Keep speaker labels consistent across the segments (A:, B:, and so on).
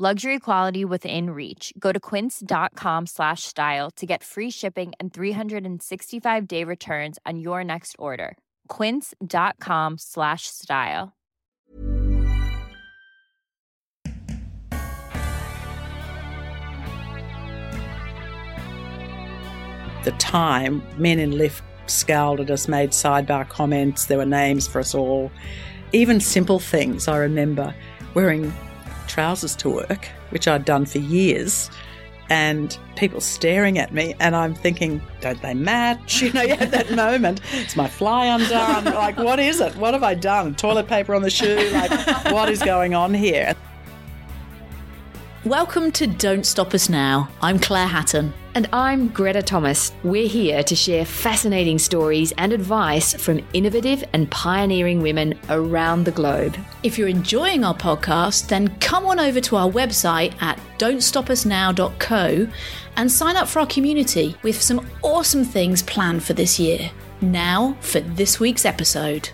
A: Luxury quality within reach. Go to quince.com slash style to get free shipping and 365 day returns on your next order. Quince.com slash style.
B: the time, men in lift scowled at us, made sidebar comments. There were names for us all. Even simple things. I remember wearing trousers to work, which I'd done for years, and people staring at me, and I'm thinking, don't they match? You know, had that moment. It's my fly undone. like, what is it? What have I done? Toilet paper on the shoe? Like, what is going on here?
C: Welcome to Don't Stop Us Now. I'm Claire Hatton.
D: And I'm Greta Thomas. We're here to share fascinating stories and advice from innovative and pioneering women around the globe.
C: If you're enjoying our podcast, then come on over to our website at don'tstopusnow.co and sign up for our community with some awesome things planned for this year. Now for this week's episode.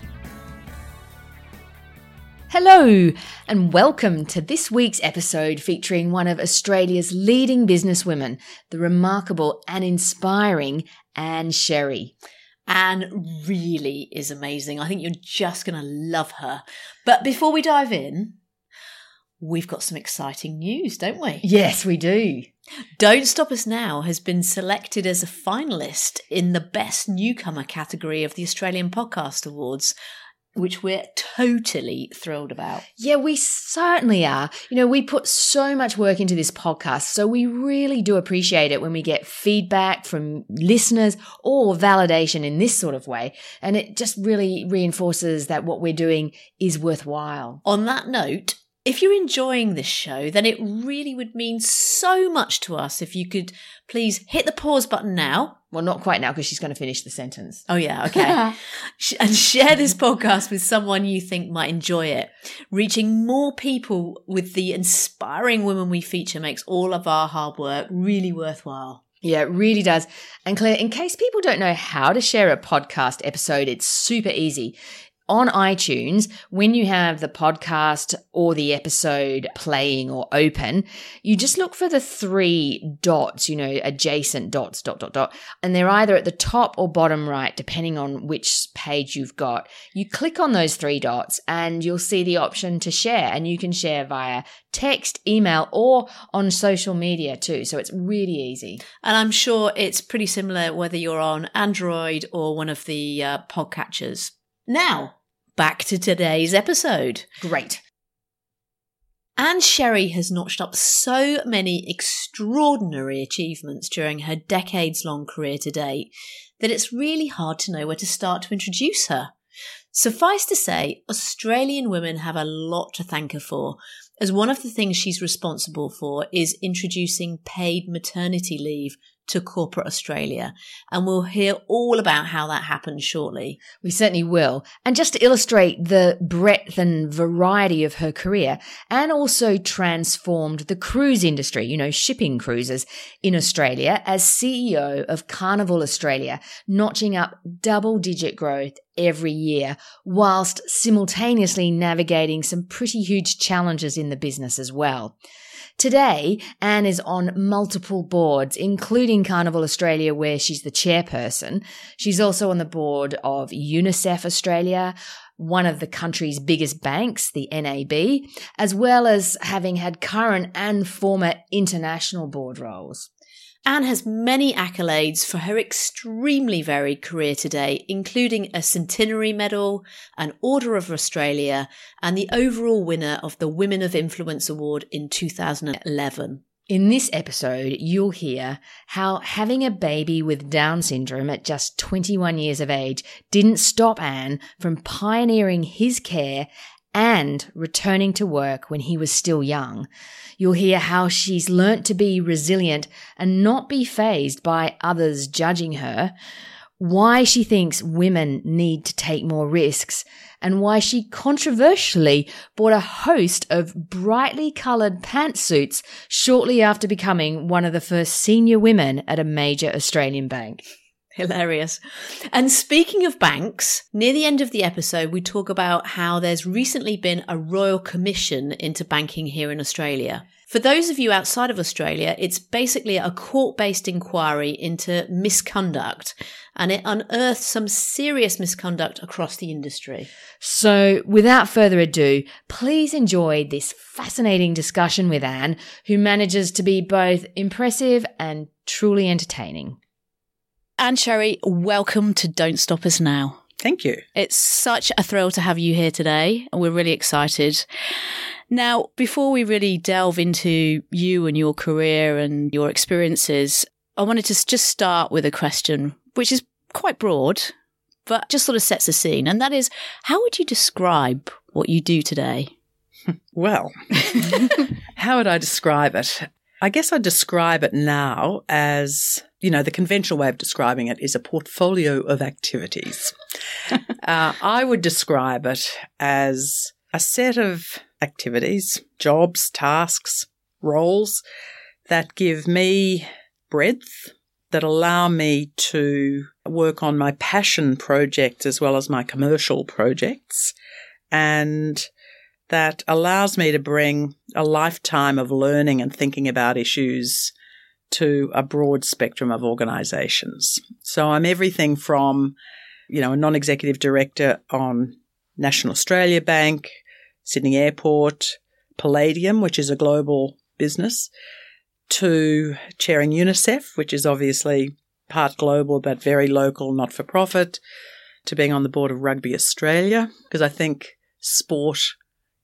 D: Hello, and welcome to this week's episode featuring one of Australia's leading businesswomen, the remarkable and inspiring Ann Sherry.
C: Ann really is amazing. I think you're just going to love her. But before we dive in, we've got some exciting news, don't we?
D: Yes, we do.
C: Don't Stop Us Now has been selected as a finalist in the Best Newcomer category of the Australian Podcast Awards which we're totally thrilled about.
D: Yeah, we certainly are. You know, we put so much work into this podcast, so we really do appreciate it when we get feedback from listeners or validation in this sort of way. And it just really reinforces that what we're doing is worthwhile.
C: On that note, if you're enjoying this show, then it really would mean so much to us if you could please hit the pause button now.
D: Well, not quite now because she's going to finish the sentence.
C: Oh, yeah, okay. and share this podcast with someone you think might enjoy it. Reaching more people with the inspiring women we feature makes all of our hard work really worthwhile.
D: Yeah, it really does. And Claire, in case people don't know how to share a podcast episode, it's super easy on iTunes, when you have the podcast or the episode playing or open, you just look for the three dots, you know, adjacent dots, dot, dot, dot, and they're either at the top or bottom right, depending on which page you've got. You click on those three dots and you'll see the option to share, and you can share via text, email, or on social media too. So it's really easy.
C: And I'm sure it's pretty similar whether you're on Android or one of the uh, podcatchers. Now, back to today's episode.
D: Great.
C: Ann Sherry has notched up so many extraordinary achievements during her decades long career to date that it's really hard to know where to start to introduce her. Suffice to say, Australian women have a lot to thank her for, as one of the things she's responsible for is introducing paid maternity leave to corporate Australia. And we'll hear all about how that happened shortly.
D: We certainly will. And just to illustrate the breadth and variety of her career, Ann also transformed the cruise industry, you know, shipping cruises in Australia as CEO of Carnival Australia, notching up double digit growth every year whilst simultaneously navigating some pretty huge challenges in the business as well. Today, Ann is on multiple boards, including Carnival Australia, where she's the chairperson. She's also on the board of UNICEF Australia, one of the country's biggest banks, the NAB, as well as having had current and former international board roles.
C: Ann has many accolades for her extremely varied career today, including a Centenary Medal, an Order of Australia, and the overall winner of the Women of Influence Award in 2011.
D: In this episode, you'll hear how having a baby with Down syndrome at just 21 years of age didn't stop Ann from pioneering his care and returning to work when he was still young. You'll hear how she's learnt to be resilient and not be fazed by others judging her, why she thinks women need to take more risks, and why she controversially bought a host of brightly coloured pantsuits shortly after becoming one of the first senior women at a major Australian bank.
C: Hilarious. And speaking of banks, near the end of the episode, we talk about how there's recently been a royal commission into banking here in Australia. For those of you outside of Australia, it's basically a court based inquiry into misconduct and it unearthed some serious misconduct across the industry.
D: So, without further ado, please enjoy this fascinating discussion with Ann, who manages to be both impressive and truly entertaining.
C: Ann Sherry, welcome to Don't Stop Us Now.
B: Thank you.
C: It's such a thrill to have you here today. And we're really excited. Now, before we really delve into you and your career and your experiences, I wanted to just start with a question, which is quite broad, but just sort of sets the scene. And that is, how would you describe what you do today?
B: Well, how would I describe it? I guess I'd describe it now as, you know, the conventional way of describing it is a portfolio of activities. uh, I would describe it as a set of activities, jobs, tasks, roles that give me breadth, that allow me to work on my passion projects as well as my commercial projects, and that allows me to bring a lifetime of learning and thinking about issues to a broad spectrum of organizations. So I'm everything from, you know, a non-executive director on National Australia Bank, Sydney Airport, Palladium, which is a global business, to chairing UNICEF, which is obviously part global but very local, not for profit, to being on the board of Rugby Australia, because I think sport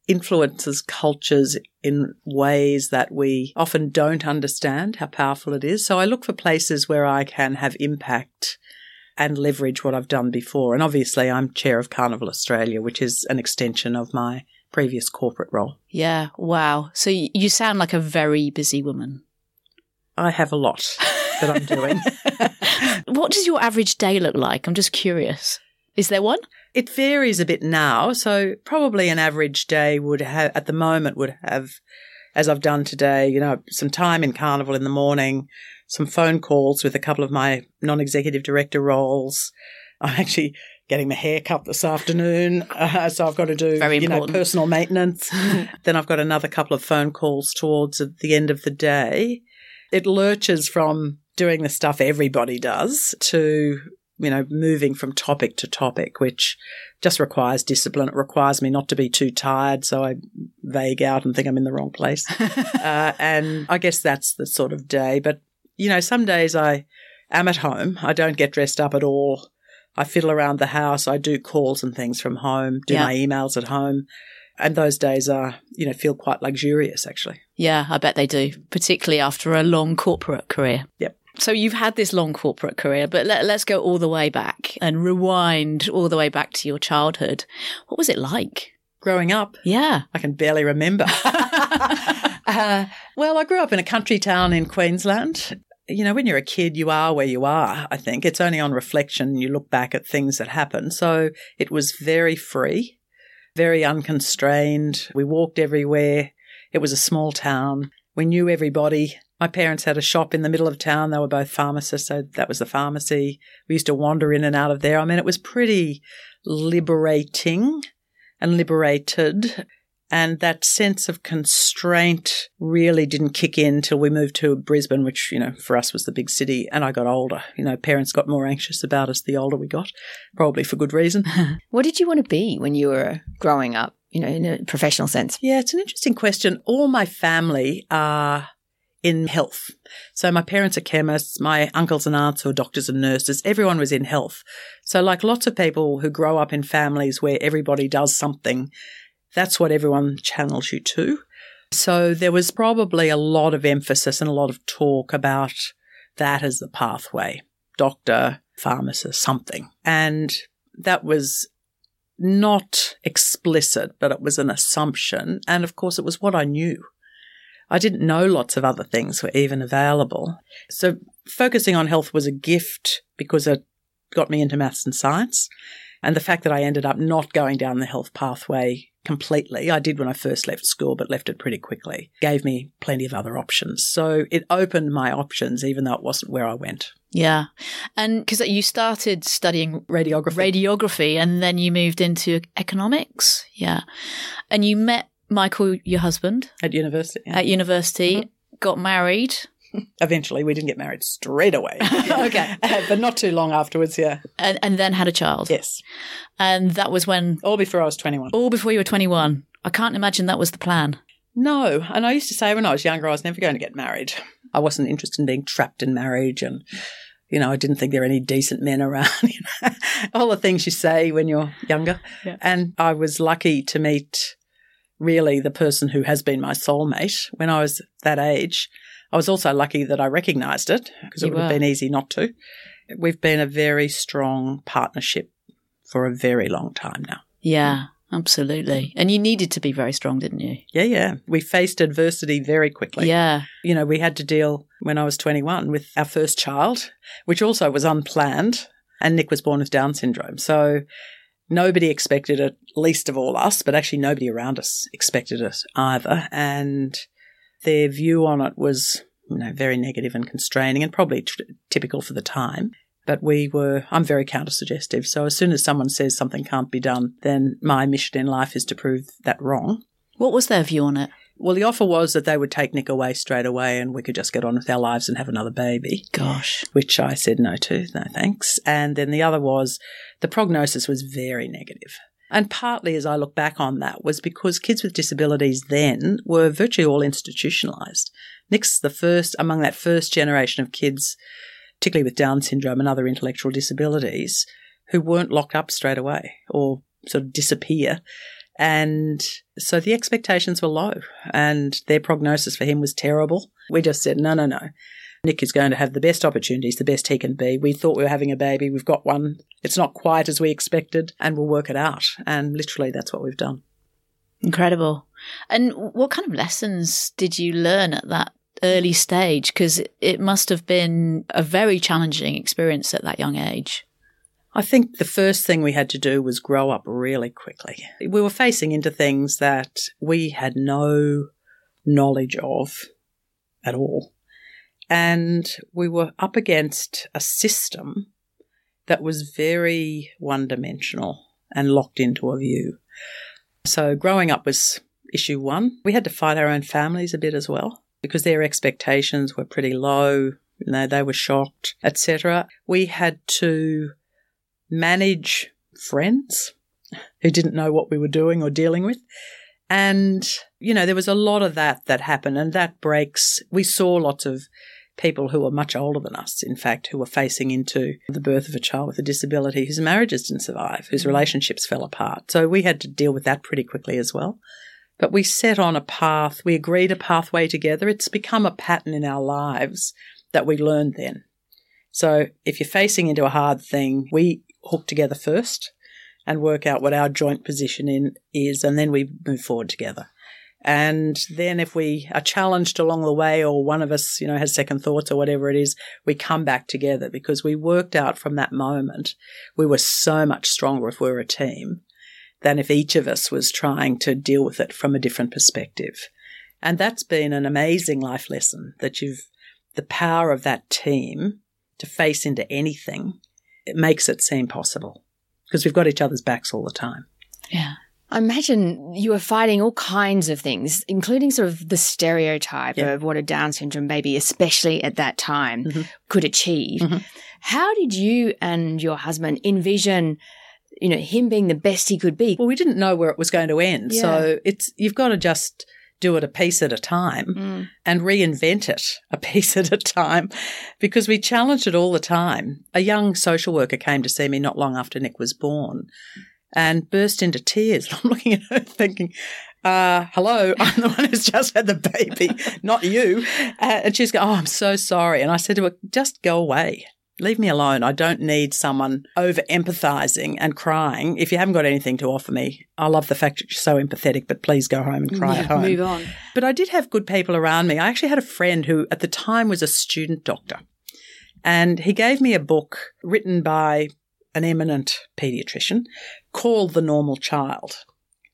B: influences cultures in ways that we often don't understand how powerful it is. So I look for places where I can have impact and leverage what I've done before. And obviously, I'm chair of Carnival Australia, which is an extension of my previous corporate role.
C: Yeah, wow. So you sound like a very busy woman.
B: I have a lot that I'm doing.
C: what does your average day look like? I'm just curious. Is there one?
B: It varies a bit now. So probably an average day would have, at the moment, would have, as I've done today, you know, some time in carnival in the morning, some phone calls with a couple of my non-executive director roles. I'm actually getting my hair cut this afternoon, uh, so I've got to do
C: Very
B: you know personal maintenance. then I've got another couple of phone calls towards the end of the day. It lurches from doing the stuff everybody does to you know moving from topic to topic, which just requires discipline. It requires me not to be too tired, so I vague out and think I'm in the wrong place. uh, and I guess that's the sort of day. But you know, some days I am at home. I don't get dressed up at all. I fiddle around the house. I do calls and things from home, do
C: Yeah.
B: my emails at home. And those days are, you know, feel quite luxurious actually.
C: Yeah, I bet they do, particularly after a long corporate career.
B: Yep.
C: So you've had this long corporate career, but let, let's go all the way back and rewind all the way back to your childhood. What was it like?
B: Growing up,
C: Yeah.
B: I can barely remember. uh, well, I grew up in a country town in Queensland. You know, when you're a kid, you are where you are, I think. It's only on reflection you look back at things that happen. So it was very free, very unconstrained. We walked everywhere. It was a small town. We knew everybody. My parents had a shop in the middle of town. They were both pharmacists, so that was the pharmacy. We used to wander in and out of there. I mean, it was pretty liberating and liberated. And that sense of constraint really didn't kick in till we moved to Brisbane, which, you know, for us was the big city. And I got older. You know, parents got more anxious about us the older we got, probably for good reason.
D: What did you want to be when you were growing up, you know, in a professional sense?
B: Yeah, it's an interesting question. All my family are in health. So my parents are chemists, my uncles and aunts are doctors and nurses, everyone was in health. So like lots of people who grow up in families where everybody does something, that's what everyone channels you to. So there was probably a lot of emphasis and a lot of talk about that as the pathway. Doctor, pharmacist, something. And that was not explicit, but it was an assumption. And of course, it was what I knew. I didn't know lots of other things were even available. So focusing on health was a gift because it got me into maths and science. And the fact that I ended up not going down the health pathway completely, I did when I first left school, but left it pretty quickly, gave me plenty of other options. So it opened my options, even though it wasn't where I went.
C: Yeah. And because you started studying
B: Radiography.
C: radiography and then you moved into economics. Yeah. And you met Michael, your husband,
B: At university. yeah.
C: at university, got married.
B: Eventually, we didn't get married straight away.
C: Okay.
B: Uh, but not too long afterwards, yeah.
C: And, and then had a child.
B: Yes.
C: And that was when,
B: All before I was 21.
C: all before you were 21. I can't imagine that was the plan.
B: No. And I used to say when I was younger, I was never going to get married. I wasn't interested in being trapped in marriage and, you know, I didn't think there were any decent men around. You know, all the things you say when you're younger.
C: Yeah.
B: And I was lucky to meet really the person who has been my soulmate when I was that age. I was also lucky that I recognised it because it
C: You
B: would have been easy not to. We've been a very strong partnership for a very long time now.
C: Yeah, absolutely. And you needed to be very strong, didn't you?
B: Yeah, yeah. We faced adversity very quickly.
C: yeah.
B: You know, we had to deal when I was 21 with our first child, which also was unplanned. And Nick was born with Down syndrome. So nobody expected it, least of all us, but actually nobody around us expected it either. And their view on it was, you know, very negative and constraining and probably tr- typical for the time. But we were, I'm very counter suggestive. So as soon as someone says something can't be done, then my mission in life is to prove that wrong.
C: What was their view on it?
B: Well, the offer was that they would take Nick away straight away and we could just get on with our lives and have another baby,
C: Gosh.
B: which I said no to, no thanks. And then the other was the prognosis was very negative. And partly as I look back on that was because kids with disabilities then were virtually all institutionalized. Nick's the first among that first generation of kids, particularly with Down syndrome and other intellectual disabilities, who weren't locked up straight away or sort of disappear. And so the expectations were low and their prognosis for him was terrible. We just said, no, no, no. Nick is going to have the best opportunities, the best he can be. We thought we were having a baby. We've got one. It's not quite as we expected and we'll work it out. And literally that's what we've done.
C: Incredible. And what kind of lessons did you learn at that early stage? Because it must have been a very challenging experience at that young age.
B: I think the first thing we had to do was grow up really quickly. We were facing into things that we had no knowledge of at all. And we were up against a system that was very one dimensional and locked into a view. So growing up was issue one. We had to fight our own families a bit as well because their expectations were pretty low. You know, they were shocked, etc. We had to manage friends who didn't know what we were doing or dealing with. And, you know, there was a lot of that that happened and that breaks. We saw lots of people who were much older than us, in fact, who were facing into the birth of a child with a disability whose marriages didn't survive, whose mm. relationships fell apart. So we had to deal with that pretty quickly as well. But we set on a path, we agreed a pathway together. It's become a pattern in our lives that we learned then. So if you're facing into a hard thing, we hook together first and work out what our joint position in is, and then we move forward together. And then if we are challenged along the way or one of us, you know, has second thoughts or whatever it is, we come back together because we worked out from that moment we were so much stronger if we were a team than if each of us was trying to deal with it from a different perspective. And that's been an amazing life lesson that you've the power of that team to face into anything. It makes it seem possible because we've got each other's backs all the time.
C: Yeah.
D: I imagine you were fighting all kinds of things, including sort of the stereotype
B: Yeah.
D: of what a Down syndrome baby, especially at that time,
B: Mhm.
D: could achieve.
B: Mhm.
D: How did you and your husband envision, you know, him being the best he could be?
B: Well, we didn't know where it was going to end.
D: Yeah.
B: So it's you've got to just do it a piece at a time
D: Mm.
B: and reinvent it a piece at a time because we challenge it all the time. A young social worker came to see me not long after Nick was born and burst into tears. I'm looking at her thinking, uh, hello, I'm the one who's just had the baby, not you. Uh, and she's going, oh, I'm so sorry. And I said to her, just go away. Leave me alone. I don't need someone over empathizing and crying. If you haven't got anything to offer me, I love the fact that you're so empathetic, but please go home and cry
C: Yeah,
B: at home.
C: Move on.
B: But I did have good people around me. I actually had a friend who at the time was a student doctor. And he gave me a book written by an eminent pediatrician called The Normal Child.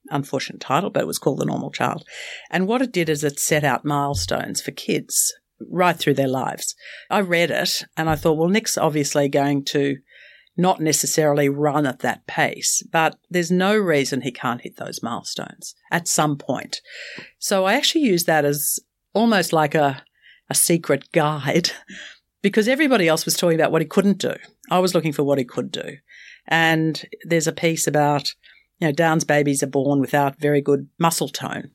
B: Unfortunate title, but it was called The Normal Child. And what it did is it set out milestones for kids right through their lives. I read it and I thought, well, Nick's obviously going to not necessarily run at that pace, but there's no reason he can't hit those milestones at some point. So I actually use that as almost like a, a secret guide because everybody else was talking about what he couldn't do. I was looking for what he could do. And there's a piece about, you know, Down's babies are born without very good muscle tone.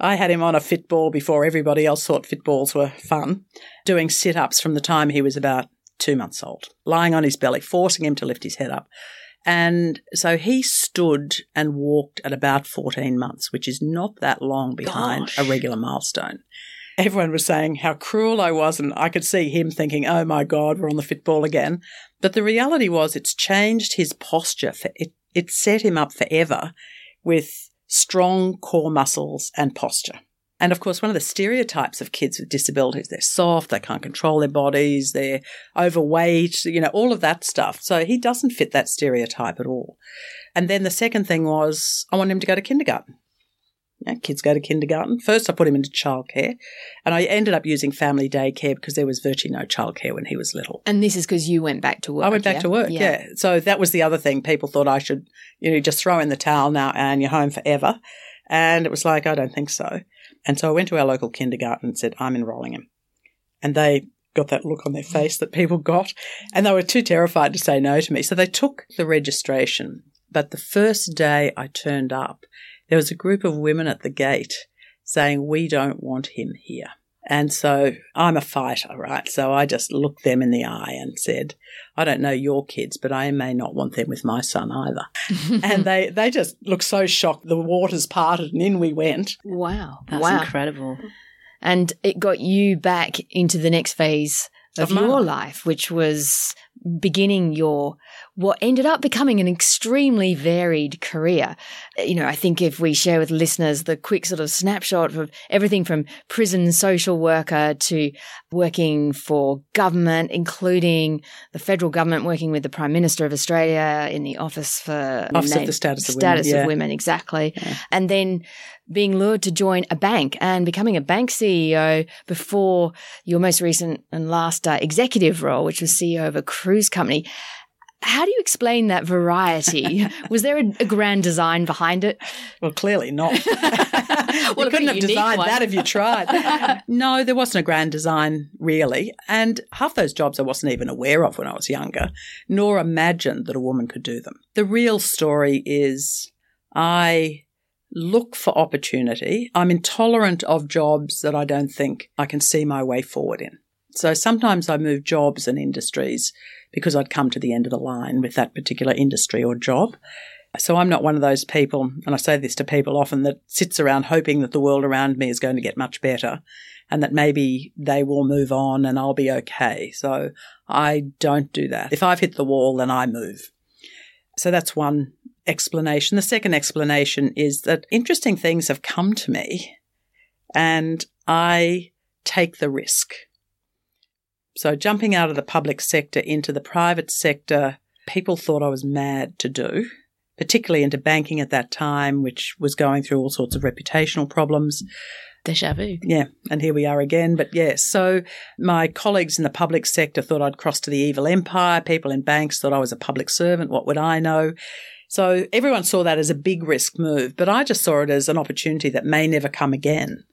B: I had him on a fit ball before everybody else thought fit balls were fun, doing sit ups from the time he was about two months old, lying on his belly, forcing him to lift his head up. And so he stood and walked at about 14 months, which is not that long behind
C: Gosh.
B: a regular milestone. Everyone was saying how cruel I was, and I could see him thinking, oh my God, we're on the fit ball again. But the reality was it's changed his posture. For, it, it set him up forever with strong core muscles and posture. And of course, one of the stereotypes of kids with disabilities, they're soft, they can't control their bodies, they're overweight, you know, all of that stuff. So he doesn't fit that stereotype at all. And then the second thing was, I want him to go to kindergarten. Yeah, kids go to kindergarten. First, I put him into childcare, and I ended up using family daycare because there was virtually no childcare when he was little.
D: And this is because you went back to work.
B: I went back
D: yeah?
B: to work, yeah. So that was the other thing. People thought I should, you know, just throw in the towel now and you're home forever. And it was like, I don't think so. And so I went to our local kindergarten and said, I'm enrolling him. And they got that look on their face that people got. And they were too terrified to say no to me. So they took the registration. But the first day I turned up, there was a group of women at the gate saying, We don't want him here. And so I'm a fighter, right? So I just looked them in the eye and said, I don't know your kids, but I may not want them with my son either. and they, they just looked so shocked. The waters parted and in we went.
D: Wow.
C: That's
D: wow.
C: incredible.
D: And it got you back into the next phase of,
B: Of
D: your
B: life.
D: life, which was beginning your what ended up becoming an extremely varied career. You know, I think if we share with listeners the quick sort of snapshot of everything from prison social worker to working for government, including the federal government, working with the Prime Minister of Australia in the Office for
B: Office of the Status of Women, yeah.
D: of Women, exactly.
B: Yeah.
D: And then being lured to join a bank and becoming a bank CEO before your most recent and last uh, executive role, which was CEO of a cruise company. How do you explain that variety? was there a, a grand design behind it?
B: Well, clearly not.
D: Well,
B: you couldn't have designed
D: one.
B: that if you tried. no, there wasn't a grand design really. And half those jobs I wasn't even aware of when I was younger, nor imagined that a woman could do them. The real story is I look for opportunity. I'm intolerant of jobs that I don't think I can see my way forward in. So sometimes I move jobs and industries because I'd come to the end of the line with that particular industry or job. So I'm not one of those people, and I say this to people often, that sits around hoping that the world around me is going to get much better and that maybe they will move on and I'll be okay. So I don't do that. If I've hit the wall, then I move. So that's one explanation. The second explanation is that interesting things have come to me and I take the risk. So jumping out of the public sector into the private sector, people thought I was mad to do, particularly into banking at that time, which was going through all sorts of reputational problems.
C: Deja vu.
B: Yeah, and here we are again. But yes, so my colleagues in the public sector thought I'd crossed to the evil empire. People in banks thought I was a public servant. What would I know? So everyone saw that as a big risk move, but I just saw it as an opportunity that may never come again.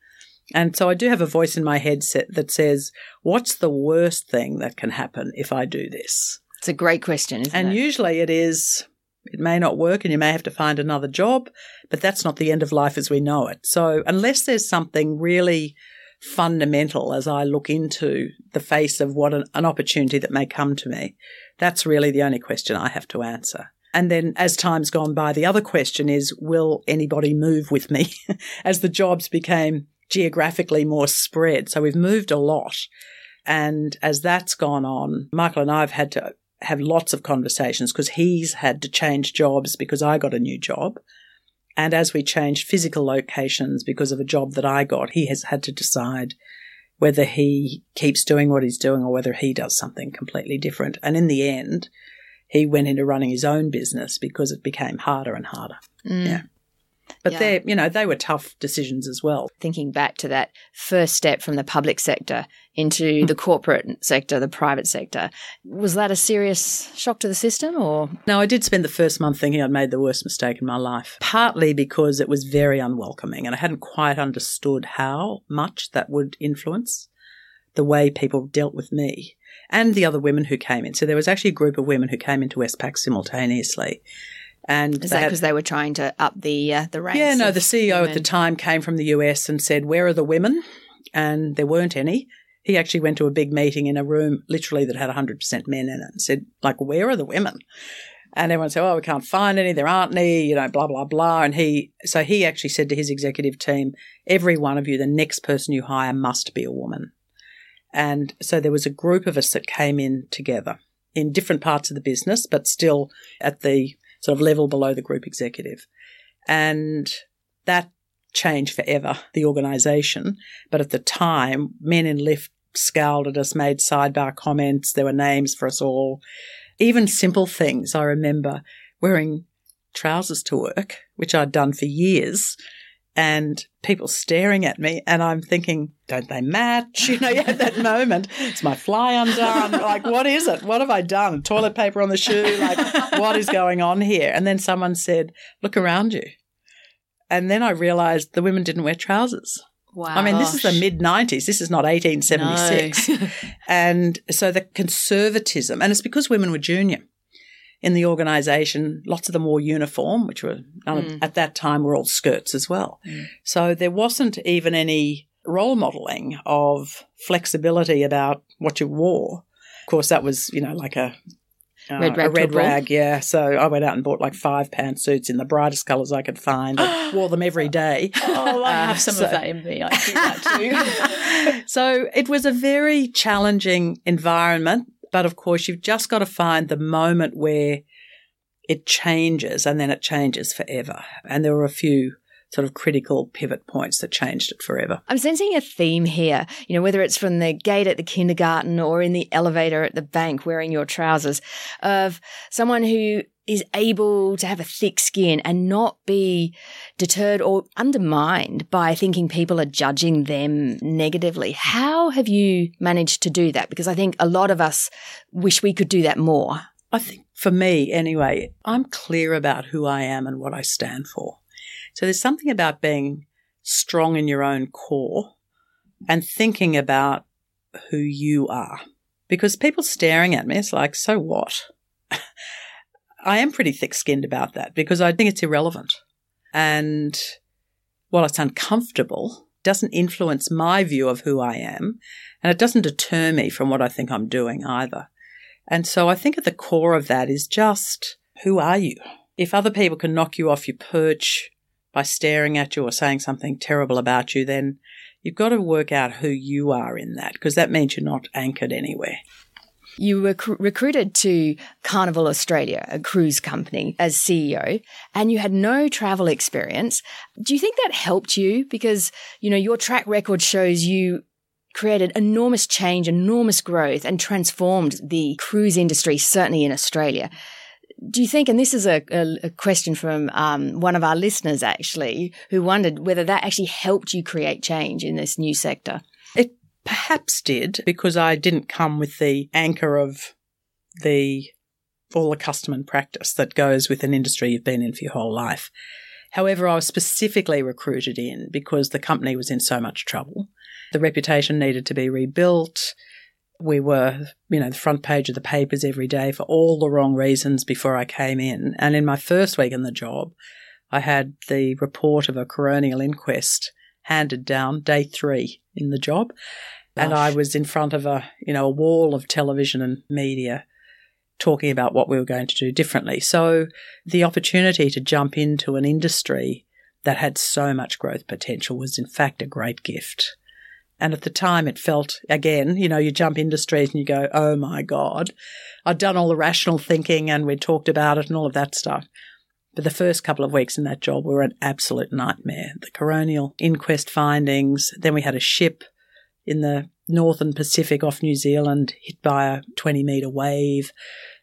B: And so I do have a voice in my headset that says, what's the worst thing that can happen if I do this?
D: It's a great question, isn't it?
B: And
D: it?
B: usually it is, it may not work and you may have to find another job, but that's not the end of life as we know it. So unless there's something really fundamental as I look into the face of what an, an opportunity that may come to me, that's really the only question I have to answer. And then as time's gone by, the other question is, will anybody move with me as the jobs became geographically more spread? So we've moved a lot. And as that's gone on, Michael and I have had to have lots of conversations because he's had to change jobs because I got a new job. And as we changed physical locations because of a job that I got, he has had to decide whether he keeps doing what he's doing or whether he does something completely different. And in the end, he went into running his own business because it became harder and harder.
D: Mm.
B: Yeah. But
D: Yeah.
B: they, you know, they were tough decisions as well.
D: Thinking back to that first step from the public sector into mm. the corporate sector, the private sector, was that a serious shock to the system or?
B: No, I did spend the first month thinking I'd made the worst mistake in my life, partly because it was very unwelcoming and I hadn't quite understood how much that would influence the way people dealt with me and the other women who came in. So there was actually a group of women who came into Westpac simultaneously. And
D: Is that because they were trying to up the uh, the ranks?
B: yeah, no, the CEO at the time came from the US and said, Where are the women? And there weren't any. He actually went to a big meeting in a room literally that had 100% men in it and said, like, where are the women? And everyone said, oh, we can't find any. There aren't any, you know, blah, blah, blah. And he, so he actually said to his executive team, every one of you, the next person you hire must be a woman. And so there was a group of us that came in together in different parts of the business, but still at the sort of level below the group executive. And that changed forever, the organisation. But at the time, men in lift scowled at us, made sidebar comments. There were names for us all. Even simple things. I remember wearing trousers to work, which I'd done for years, and people staring at me. And I'm thinking, don't they match? You know, you had that moment. It's my fly undone. like, what is it? What have I done? Toilet paper on the shoe? Like, what is going on here? And then someone said, look around you. And then I realized the women didn't wear trousers.
C: Wow.
B: I mean, this is the mid 90s. This is not 1876. and so the conservatism, and it's because women were junior in the organisation. Lots of them wore uniform, which were of,
C: Mm.
B: at that time were all skirts as well. So there wasn't even any role modelling of flexibility about what you wore. Of course, that was you know like a uh,
D: Red rag
B: a red
D: to a ball?
B: rag, yeah. So I went out and bought like five pantsuits in the brightest colours I could find. and wore them every day.
C: Oh, I
B: Uh,
C: have some
B: so-
C: of that in me. I do that too.
B: so it was a very challenging environment. But of course, you've just got to find the moment where it changes and then it changes forever. And there were a few sort of critical pivot points that changed it forever.
D: I'm sensing a theme here, you know, whether it's from the gate at the kindergarten or in the elevator at the bank wearing your trousers, of someone who is able to have a thick skin and not be deterred or undermined by thinking people are judging them negatively. How have you managed to do that? Because I think a lot of us wish we could do that more.
B: I think for me, anyway, I'm clear about who I am and what I stand for. So there's something about being strong in your own core and thinking about who you are. Because people staring at me, it's like, so what? I am pretty thick skinned about that because I think it's irrelevant. And while it's uncomfortable, doesn't influence my view of who I am. And it doesn't deter me from what I think I'm doing either. And so I think at the core of that is just who are you? If other people can knock you off your perch by staring at you or saying something terrible about you, then you've got to work out who you are in that because that means you're not anchored anywhere.
D: You were cr- recruited to Carnival Australia, a cruise company, as CEO, and you had no travel experience. Do you think that helped you? Because, you know, your track record shows you created enormous change, enormous growth, and transformed the cruise industry, certainly in Australia. Do you think, and this is a, a, a question from um, one of our listeners actually, who wondered whether that actually helped you create change in this new sector?
B: It perhaps did because I didn't come with the anchor of the all the custom and practice that goes with an industry you've been in for your whole life. However, I was specifically recruited in because the company was in so much trouble. The reputation needed to be rebuilt. We were, you know, the front page of the papers every day for all the wrong reasons before I came in. And in my first week in the job, I had the report of a coronial inquest handed down day three in the job. And I was in front of a, you know, a wall of television and media talking about what we were going to do differently. So the opportunity to jump into an industry that had so much growth potential was in fact a great gift. And at the time, it felt, again, you know, you jump industries and you go, oh my God. I'd done all the rational thinking and we'd talked about it and all of that stuff. But the first couple of weeks in that job were an absolute nightmare. The coronial inquest findings, then we had a ship in the northern Pacific off New Zealand hit by a 20 metre wave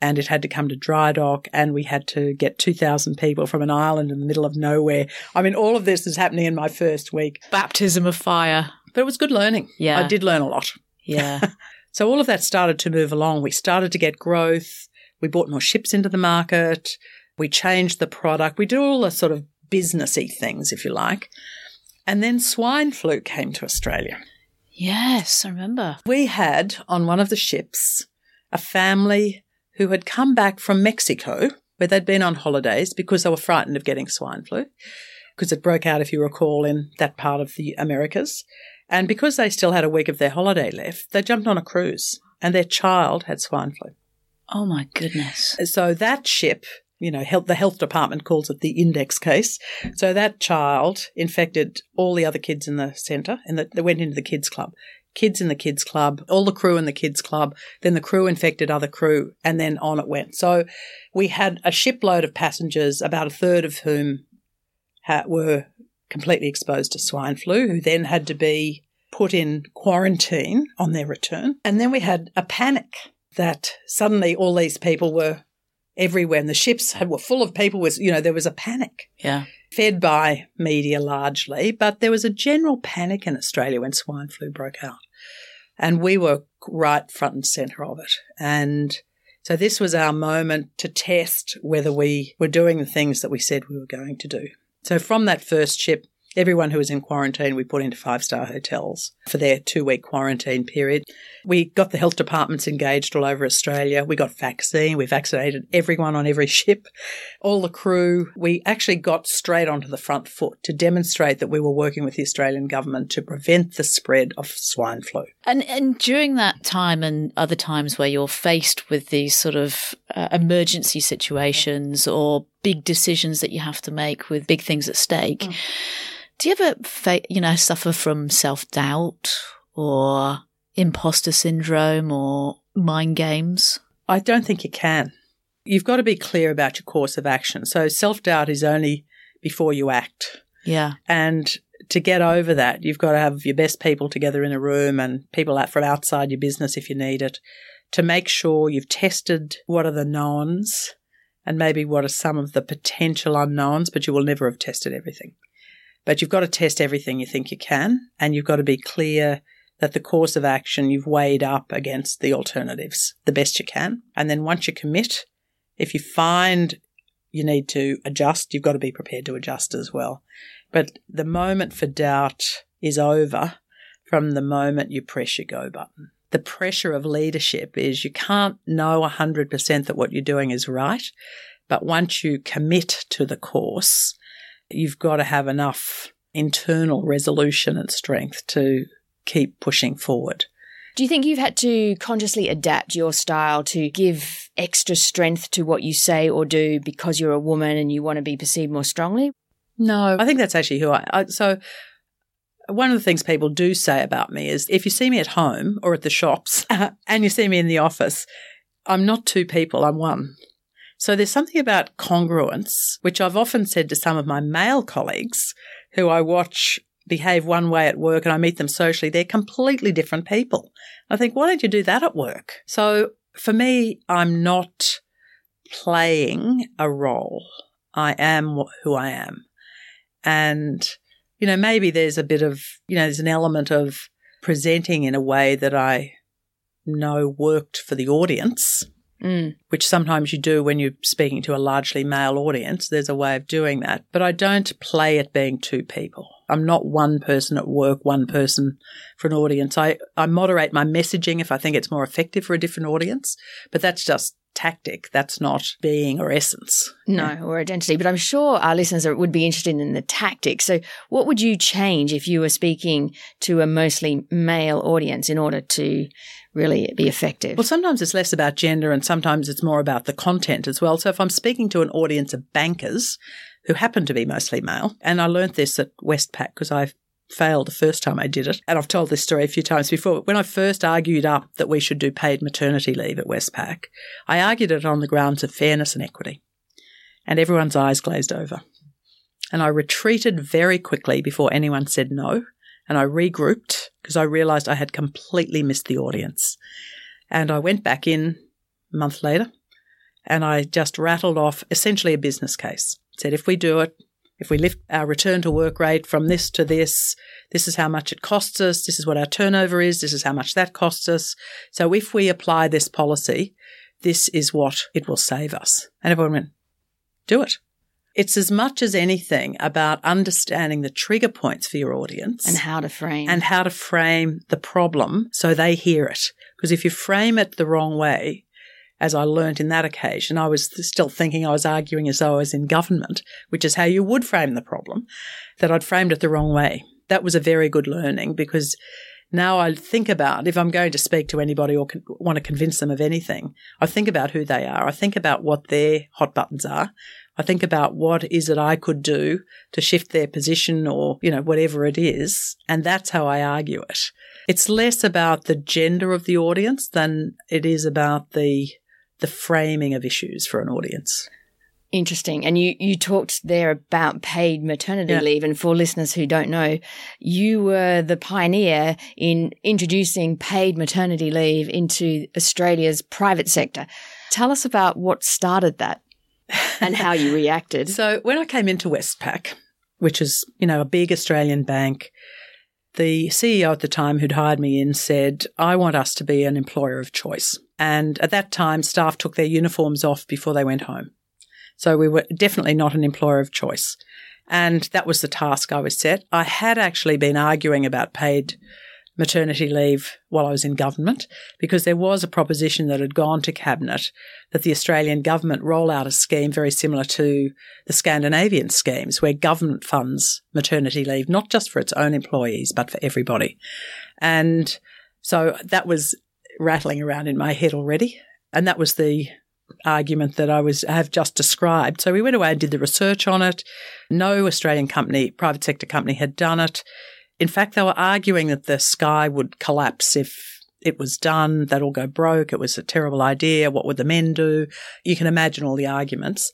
B: and it had to come to dry dock and we had to get 2,000 people from an island in the middle of nowhere. I mean, all of this is happening in my first week.
C: Baptism of fire.
B: But it was good learning.
C: Yeah.
B: I did learn a lot.
C: Yeah.
B: so all of that started to move along. We started to get growth. We bought more ships into the market. We changed the product. We did all the sort of businessy things, if you like. And then swine flu came to Australia.
C: Yes, I remember.
B: We had on one of the ships a family who had come back from Mexico, where they'd been on holidays because they were frightened of getting swine flu, because it broke out, if you recall, in that part of the Americas. And because they still had a week of their holiday left, they jumped on a cruise and their child had swine flu.
C: Oh my goodness.
B: So that ship, you know, health, the health department calls it the index case. So that child infected all the other kids in the centre and the, they went into the kids club. Kids in the kids club, all the crew in the kids club, then the crew infected other crew, and then on it went. So we had a shipload of passengers, about a third of whom were completely exposed to swine flu, who then had to be put in quarantine on their return. And then we had a panic that suddenly all these people were everywhere and the ships had, were full of people was you know there was a panic
C: Yeah.
B: fed by media largely but there was a general panic in australia when swine flu broke out and we were right front and center of it and so this was our moment to test whether we were doing the things that we said we were going to do so from that first ship everyone who was in quarantine we put into five star hotels for their two week quarantine period we got the health departments engaged all over Australia. We got vaccine. We vaccinated everyone on every ship, all the crew. We actually got straight onto the front foot to demonstrate that we were working with the Australian government to prevent the spread of swine flu.
C: And and during that time and other times where you're faced with these sort of uh, emergency situations or big decisions that you have to make with big things at stake,
B: Mm.
C: do you ever fa- you know suffer from self-doubt or imposter syndrome or mind games?
B: I don't think you can. You've got to be clear about your course of action. So self doubt is only before you act.
C: Yeah.
B: And to get over that, you've got to have your best people together in a room and people out from outside your business if you need it to make sure you've tested what are the knowns and maybe what are some of the potential unknowns, but you will never have tested everything. But you've got to test everything you think you can, and you've got to be clear that the course of action you've weighed up against the alternatives the best you can. And then once you commit, if you find you need to adjust, you've got to be prepared to adjust as well. But the moment for doubt is over from the moment you press your go button. The pressure of leadership is you can't know 100% that what you're doing is right. But once you commit to the course, you've got to have enough internal resolution and strength to keep pushing forward.
D: Do you think you've had to consciously adapt your style to give extra strength to what you say or do because you're a woman and you want to be perceived more strongly?
B: No, I think that's actually who I. I so one of the things people do say about me is if you see me at home or at the shops and you see me in the office, I'm not two people, I'm one. So there's something about congruence, which I've often said to some of my male colleagues who I watch behave one way at work and I meet them socially. They're completely different people. I think, why don't you do that at work? So for me, I'm not playing a role. I am who I am. And, you know, maybe there's a bit of, you know, there's an element of presenting in a way that I know worked for the audience,
D: Mm.
B: which sometimes you do when you're speaking to a largely male audience. There's a way of doing that. But I don't play at being two people. I'm not one person at work, one person for an audience. I, I moderate my messaging if I think it's more effective for a different audience, but that's just tactic. That's not being or essence.
D: No, or identity. But I'm sure our listeners are, would be interested in the tactic. So, what would you change if you were speaking to a mostly male audience in order to really be effective?
B: Well, sometimes it's less about gender and sometimes it's more about the content as well. So if I'm speaking to an audience of bankers who happen to be mostly male, and I learnt this at Westpac because I failed the first time I did it. And I've told this story a few times before. When I first argued up that we should do paid maternity leave at Westpac, I argued it on the grounds of fairness and equity. And everyone's eyes glazed over. And I retreated very quickly before anyone said no. And I regrouped because I realized I had completely missed the audience. And I went back in a month later and I just rattled off essentially a business case. Said, if we do it, if we lift our return to work rate from this to this, this is how much it costs us. This is what our turnover is. This is how much that costs us. So if we apply this policy, this is what it will save us. And everyone went, do it. It's as much as anything about understanding the trigger points for your audience
D: and how to frame
B: and how to frame the problem so they hear it. Because if you frame it the wrong way, as I learnt in that occasion, I was still thinking I was arguing as though I was in government, which is how you would frame the problem, that I'd framed it the wrong way. That was a very good learning because now I think about if I'm going to speak to anybody or con- want to convince them of anything, I think about who they are. I think about what their hot buttons are. I think about what is it I could do to shift their position or, you know, whatever it is. And that's how I argue it. It's less about the gender of the audience than it is about the the framing of issues for an audience.
D: Interesting. And you, you talked there about paid maternity
B: Yeah.
D: leave. And for listeners who don't know, you were the pioneer in introducing paid maternity leave into Australia's private sector. Tell us about what started that and how you reacted.
B: So when I came into Westpac, which is, you know, a big Australian bank, the CEO at the time who'd hired me in said, I want us to be an employer of choice. And at that time, staff took their uniforms off before they went home. So we were definitely not an employer of choice. And that was the task I was set. I had actually been arguing about paid maternity leave while I was in government because there was a proposition that had gone to cabinet that the Australian government roll out a scheme very similar to the Scandinavian schemes where government funds maternity leave, not just for its own employees, but for everybody. And so that was rattling around in my head already. And that was the argument that I was have just described. So we went away and did the research on it. No Australian company, private sector company had done it. In fact, they were arguing that the sky would collapse if it was done, they'd all go broke, it was a terrible idea, what would the men do? You can imagine all the arguments.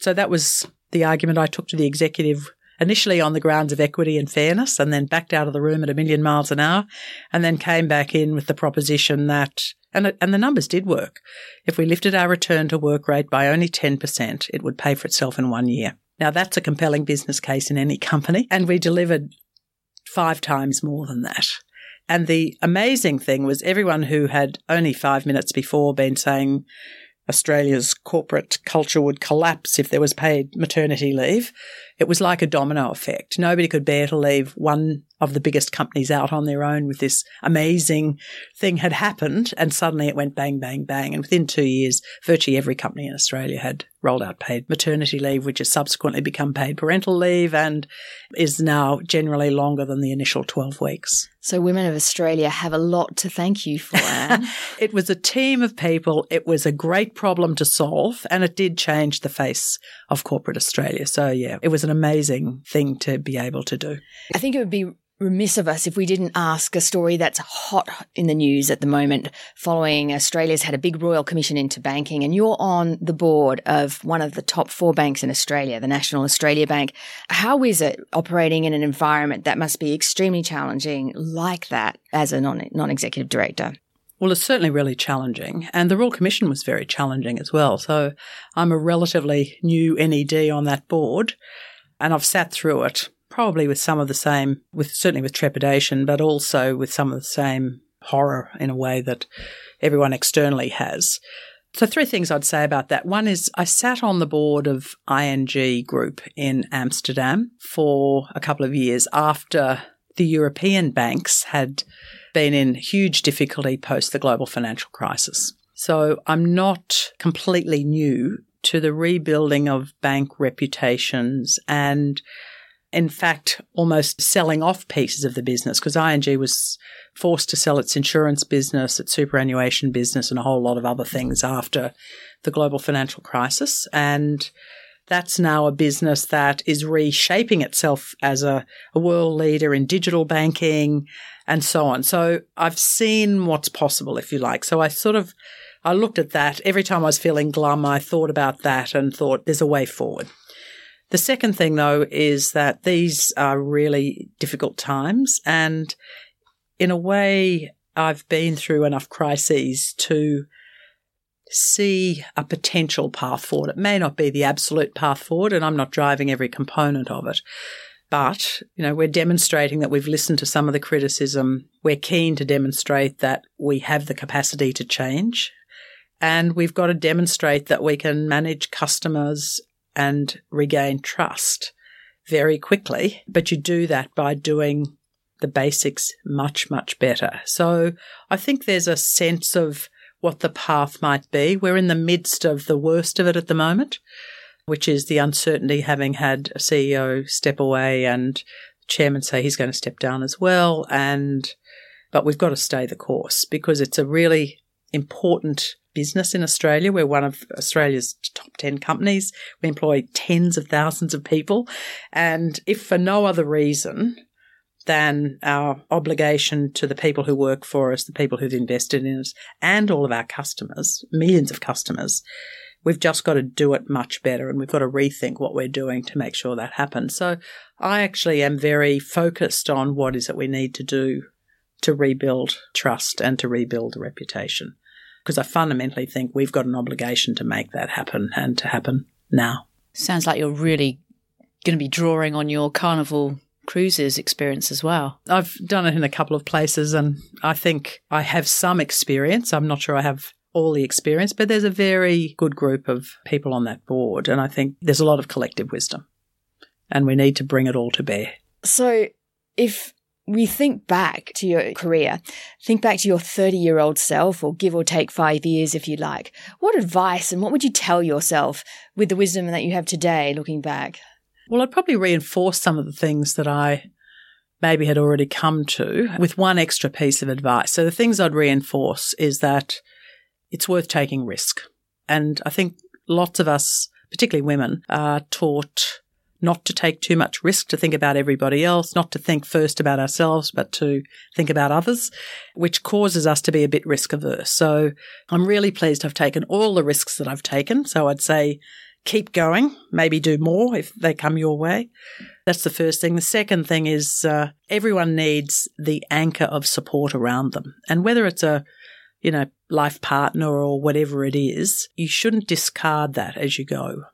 B: So that was the argument I took to the executive initially on the grounds of equity and fairness and then backed out of the room at a million miles an hour and then came back in with the proposition that and and the numbers did work. If we lifted our return to work rate by only 10%, it would pay for itself in one year. Now that's a compelling business case in any company and we delivered five times more than that. And the amazing thing was everyone who had only five minutes before been saying Australia's corporate culture would collapse if there was paid maternity leave. It was like a domino effect. Nobody could bear to leave one of the biggest companies out on their own with this amazing thing had happened. And suddenly it went bang, bang, bang. And within two years, virtually every company in Australia had rolled out paid maternity leave, which has subsequently become paid parental leave and is now generally longer than the initial 12 weeks.
D: So women of Australia have a lot to thank you for, Ann.
B: It was a team of people. It was a great problem to solve and it did change the face of corporate Australia. So yeah, it was an amazing thing to be able to do.
D: I think it would be remiss of us if we didn't ask a story that's hot in the news at the moment following Australia's had a big royal commission into banking and you're on the board of one of the top four banks in Australia, the National Australia Bank. How is it operating in an environment that must be extremely challenging like that as a non, non-executive director?
B: Well, it's certainly really challenging. And the Royal Commission was very challenging as well. So I'm a relatively new NED on that board and I've sat through it probably with some of the same, with certainly with trepidation, but also with some of the same horror in a way that everyone externally has. So, three things I'd say about that. One is I sat on the board of ING Group in Amsterdam for a couple of years after the European banks had been in huge difficulty post the global financial crisis. So, I'm not completely new to the rebuilding of bank reputations and in fact, almost selling off pieces of the business because ING was forced to sell its insurance business, its superannuation business, and a whole lot of other things after the global financial crisis. And that's now a business that is reshaping itself as a, a world leader in digital banking and so on. So I've seen what's possible, if you like. So I sort of, I looked at that every time I was feeling glum. I thought about that and thought there's a way forward. The second thing though is that these are really difficult times and in a way I've been through enough crises to see a potential path forward. It may not be the absolute path forward, and I'm not driving every component of it. But, you know, we're demonstrating that we've listened to some of the criticism. We're keen to demonstrate that we have the capacity to change. And we've got to demonstrate that we can manage customers and regain trust very quickly. But you do that by doing the basics much, much better. So I think there's a sense of what the path might be. We're in the midst of the worst of it at the moment, which is the uncertainty having had a CEO step away and chairman say he's going to step down as well. And, but we've got to stay the course because it's a really important business in Australia. We're one of Australia's top 10 companies. We employ tens of thousands of people. And if for no other reason, than our obligation to the people who work for us, the people who've invested in us, and all of our customers, millions of customers. We've just got to do it much better and we've got to rethink what we're doing to make sure that happens. So I actually am very focused on what is it we need to do to rebuild trust and to rebuild a reputation. Because I fundamentally think we've got an obligation to make that happen and to happen now.
C: Sounds like you're really going to be drawing on your Carnival Cruises experience as well.
B: I've done it in a couple of places and I think I have some experience. I'm not sure I have all the experience, but there's a very good group of people on that board. And I think there's a lot of collective wisdom and we need to bring it all to bear.
D: So if we think back to your career, think back to your 30 year old self, or give or take five years if you like. What advice and what would you tell yourself with the wisdom that you have today looking back?
B: Well, I'd probably reinforce some of the things that I maybe had already come to with one extra piece of advice. So the things I'd reinforce is that it's worth taking risk. And I think lots of us, particularly women, are taught not to take too much risk, to think about everybody else, not to think first about ourselves, but to think about others, which causes us to be a bit risk averse. So I'm really pleased I've taken all the risks that I've taken. So I'd say keep going, maybe do more if they come your way. That's the first thing. The second thing is uh, everyone needs the anchor of support around them. And whether it's a, you know, life partner or whatever it is, you shouldn't discard that as you go.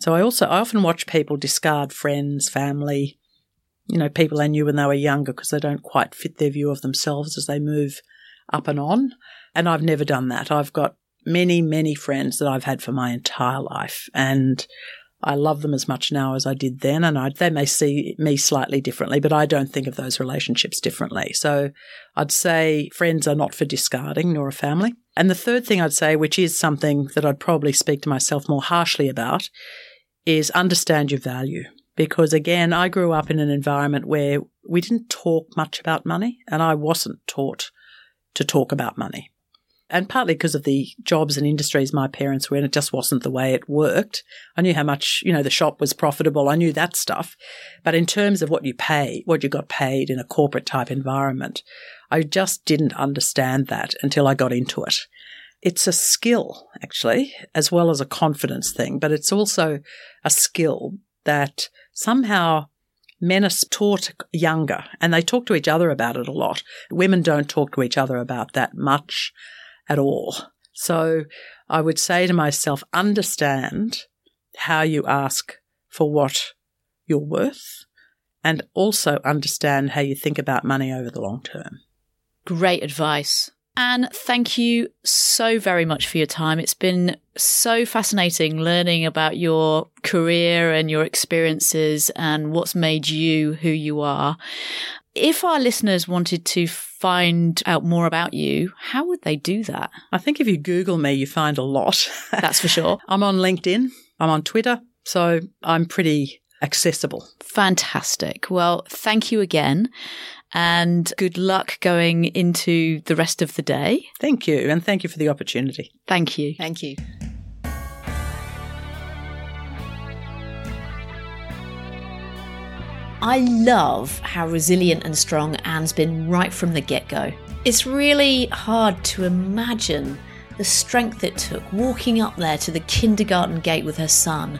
B: So I also, I often watch people discard friends, family, you know, people they knew when they were younger because they don't quite fit their view of themselves as they move up and on. And I've never done that. I've got many, many friends that I've had for my entire life. And I love them as much now as I did then. And I, they may see me slightly differently, but I don't think of those relationships differently. So I'd say friends are not for discarding, nor a family. And the third thing I'd say, which is something that I'd probably speak to myself more harshly about, is understand your value. Because again, I grew up in an environment where we didn't talk much about money and I wasn't taught to talk about money and partly because of the jobs and industries my parents were in, it just wasn't the way it worked. I knew how much, you know, the shop was profitable. I knew that stuff. But in terms of what you pay, what you got paid in a corporate type environment, I just didn't understand that until I got into it. It's a skill, actually, as well as a confidence thing, but it's also a skill that somehow men are taught younger and they talk to each other about it a lot. Women don't talk to each other about that much at all. So I would say to myself, understand how you ask for what you're worth and also understand how you think about money over the long term.
C: Great advice. And thank you so very much for your time. It's been so fascinating learning about your career and your experiences and what's made you who you are. If our listeners wanted to find out more about you, how would they do that?
B: I think if you Google me, you find a lot.
C: That's for sure.
B: I'm on LinkedIn, I'm on Twitter, so I'm pretty accessible.
C: Fantastic. Well, thank you again and good luck going into the rest of the day.
B: Thank you. And thank you for the opportunity.
C: Thank you.
D: Thank you.
C: I love how resilient and strong Ann's been right from the get go. It's really hard to imagine the strength it took walking up there to the kindergarten gate with her son,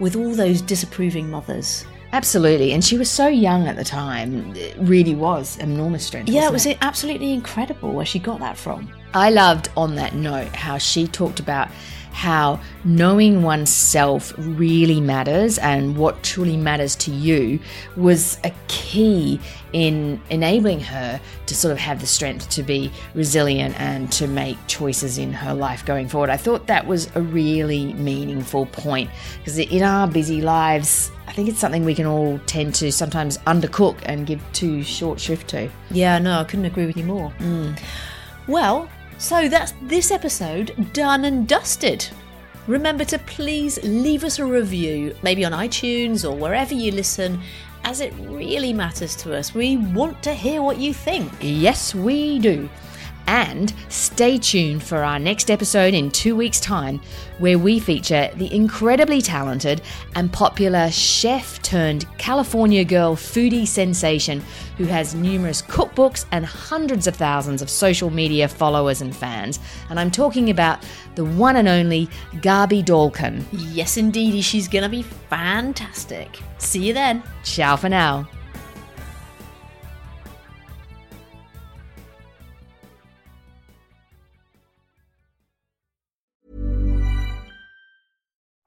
C: with all those disapproving mothers.
D: Absolutely. And she was so young at the time. It really was enormous strength.
C: Yeah, it was absolutely incredible where she got that from.
D: I loved on that note how she talked about how knowing oneself really matters and what truly matters to you was a key in enabling her to sort of have the strength to be resilient and to make choices in her life going forward. I thought that was a really meaningful point because in our busy lives, I think it's something we can all tend to sometimes undercook and give too short shrift to.
C: Yeah, no, I couldn't agree with you more.
D: Mm.
C: Well, so that's this episode done and dusted. Remember to please leave us a review, maybe on iTunes or wherever you listen, as it really matters to us. We want to hear what you think.
D: Yes, we do. And stay tuned for our next episode in two weeks' time, where we feature the incredibly talented and popular chef turned California girl foodie sensation who has numerous cookbooks and hundreds of thousands of social media followers and fans. And I'm talking about the one and only Gaby Dalkin.
C: Yes, indeedy, she's gonna be fantastic. See you then.
D: Ciao for now.